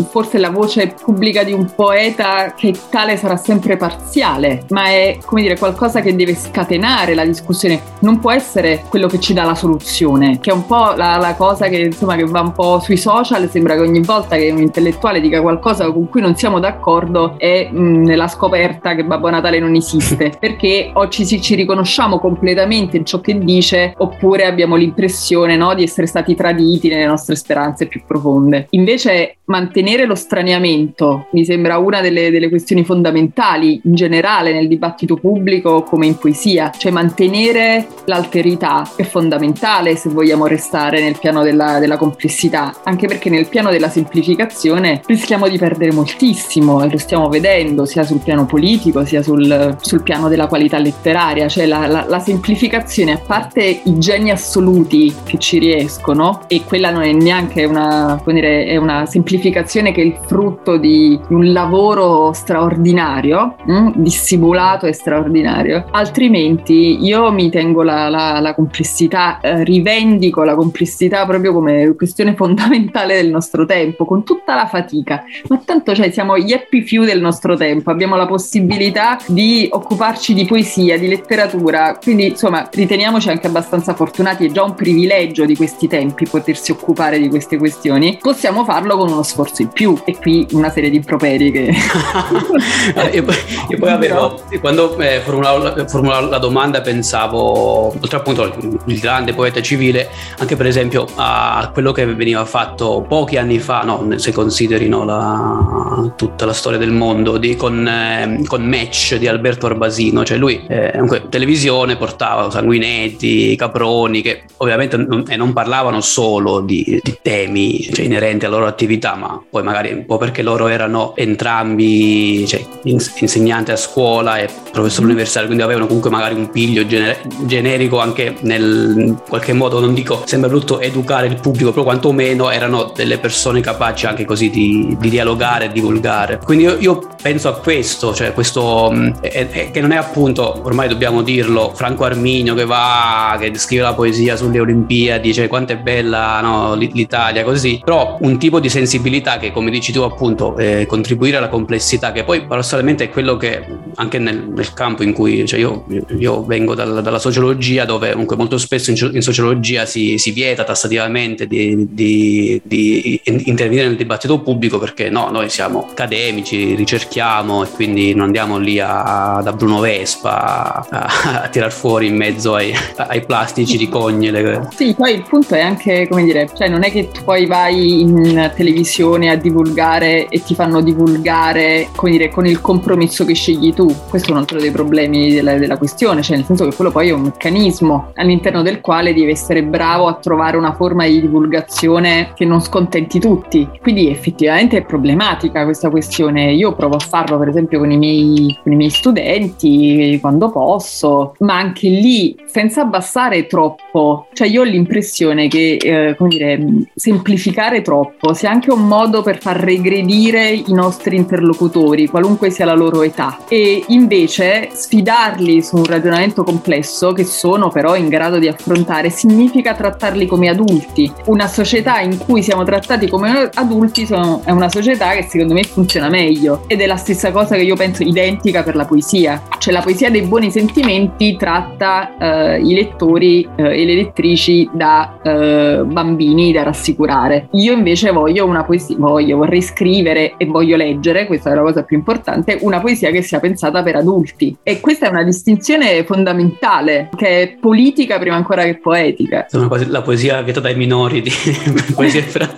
forse la voce pubblica di un poeta che tale sarà sempre parziale, ma è come dire qualcosa che deve scatenare la discussione, non può essere quello che ci dà la soluzione, che è un po' la, la cosa che insomma che va un po' sui social, sembra che ogni volta che un intellettuale dica qualcosa con cui non siamo d'accordo è mh, nella scoperta che Babbo Natale non esiste, [laughs] perché o ci, ci- ci riconosciamo completamente in ciò che dice oppure abbiamo l'impressione no, di essere stati traditi nelle nostre speranze più profonde. Invece mantenere lo straniamento mi sembra una delle, delle questioni fondamentali in generale nel dibattito pubblico come in poesia, cioè mantenere l'alterità è fondamentale se vogliamo restare nel piano della, della complessità, anche perché nel piano della semplificazione rischiamo di perdere moltissimo e lo stiamo vedendo sia sul piano politico sia sul, sul piano della qualità letteraria, cioè la, la- la semplificazione, a parte i geni assoluti che ci riescono, e quella non è neanche una, dire, è una semplificazione che è il frutto di un lavoro straordinario, mm, dissimulato e straordinario, altrimenti io mi tengo la- la complessità, eh, rivendico la complessità proprio come questione fondamentale del nostro tempo, con tutta la fatica, ma tanto cioè, siamo gli happy few del nostro tempo, abbiamo la possibilità di occuparci di poesia, di letteratura, quindi insomma riteniamoci anche abbastanza fortunati, è già un privilegio di questi tempi potersi occupare di queste questioni, possiamo farlo con uno sforzo in più. E qui una serie di improperi che... [laughs] io, poi, io poi avevo, quando eh, formulavo, formulavo la domanda pensavo, oltre appunto al il grande poeta civile, anche per esempio a quello che veniva fatto pochi anni fa, no, se consideri no, la- tutta la storia del mondo, di- con, eh, con Match di Alberto Arbasino, cioè lui eh, comunque televisione portava sanguinetti, caproni, che ovviamente non, e non parlavano solo di, di temi cioè, inerenti alla loro attività, ma poi magari un po' perché loro erano entrambi cioè, ins- insegnanti a scuola e professori universitari, quindi avevano comunque magari un piglio gener- generico anche nel in qualche modo, non dico sembra brutto educare il pubblico, però quantomeno erano delle persone capaci anche così di, di dialogare e divulgare. Quindi io, io penso a questo, cioè questo mh, è- è- che non è appunto, ormai dobbiamo dirlo, Franco Arminio che va, che scrive la poesia sulle Olimpiadi, cioè quanto è bella no, l'Italia così, però un tipo di sensibilità che come dici tu appunto eh, contribuire alla complessità, che poi paradossalmente è quello che anche nel, nel campo in cui cioè io, io vengo dal- dalla sociologia dove comunque molto spesso in, in sociologia si, si vieta tassativamente di, di- di in- intervenire nel dibattito pubblico perché no, noi siamo accademici, ricerchiamo e quindi non andiamo lì a- da Bruno Vespa a, a tirar fuori in mezzo ai, ai plastici di cognole. Sì, poi il punto è anche, come dire, cioè non è che tu poi vai in televisione a divulgare e ti fanno divulgare, come dire, con il compromesso che scegli tu. Questo è un altro dei problemi della, della questione, cioè nel senso che quello poi è un meccanismo all'interno del quale devi essere bravo a trovare una forma di divulgazione che non scontenti tutti. Quindi effettivamente è problematica questa questione. Io provo a farlo per esempio con i miei, con i miei studenti quando posso, ma anche lì senza abbassare troppo. Cioè io ho l'impressione che, eh, come dire, semplificare troppo sia anche un modo per far regredire i nostri interlocutori, qualunque sia la loro età, e invece sfidarli su un ragionamento complesso che sono però in grado di affrontare significa trattarli come adulti. Una società in cui siamo trattati come adulti sono- è una società che secondo me funziona meglio ed è la stessa cosa che io penso identica per la poesia. Cioè la poesia dei buoni sentimenti tratta eh, i lettori eh, e le lettrici da eh, bambini da rassicurare. Io invece voglio una poesia, voglio, vorrei scrivere e voglio leggere, questa è la cosa più importante, una poesia che sia pensata per adulti. E questa è una distinzione fondamentale, che è politica prima ancora che poetica. Insomma, quasi la poesia vietata ai minori di [laughs] poesia fra-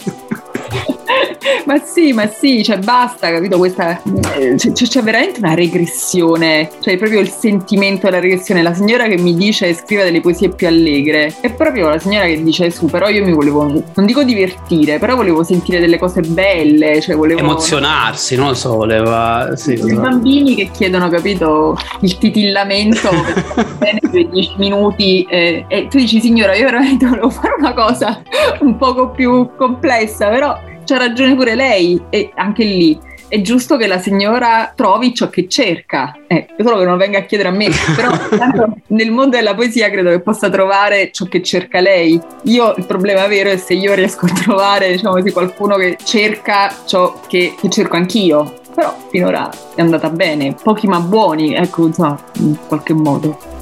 Ma sì, ma sì, cioè basta, capito? Questa eh, c'è, c'è veramente una regressione, cioè proprio il sentimento della regressione. La signora che mi dice scriva delle poesie più allegre è proprio la signora che dice su, però io mi volevo, non dico divertire, però volevo sentire delle cose belle, cioè volevo emozionarsi, non lo so, voleva... Sì, i esatto. bambini che chiedono, capito, il titillamento per [laughs] bene per 10 minuti eh, e tu dici signora io veramente volevo fare una cosa un poco più complessa, però c'ha ragione pure lei e anche lì è giusto che la signora trovi ciò che cerca, eh, solo che non venga a chiedere a me, [laughs] però nel mondo della poesia credo che possa trovare ciò che cerca lei. Io il problema vero è se io riesco a trovare, diciamo così, qualcuno che cerca ciò che, che cerco anch'io. Però finora è andata bene, pochi ma buoni, ecco, insomma, in qualche modo.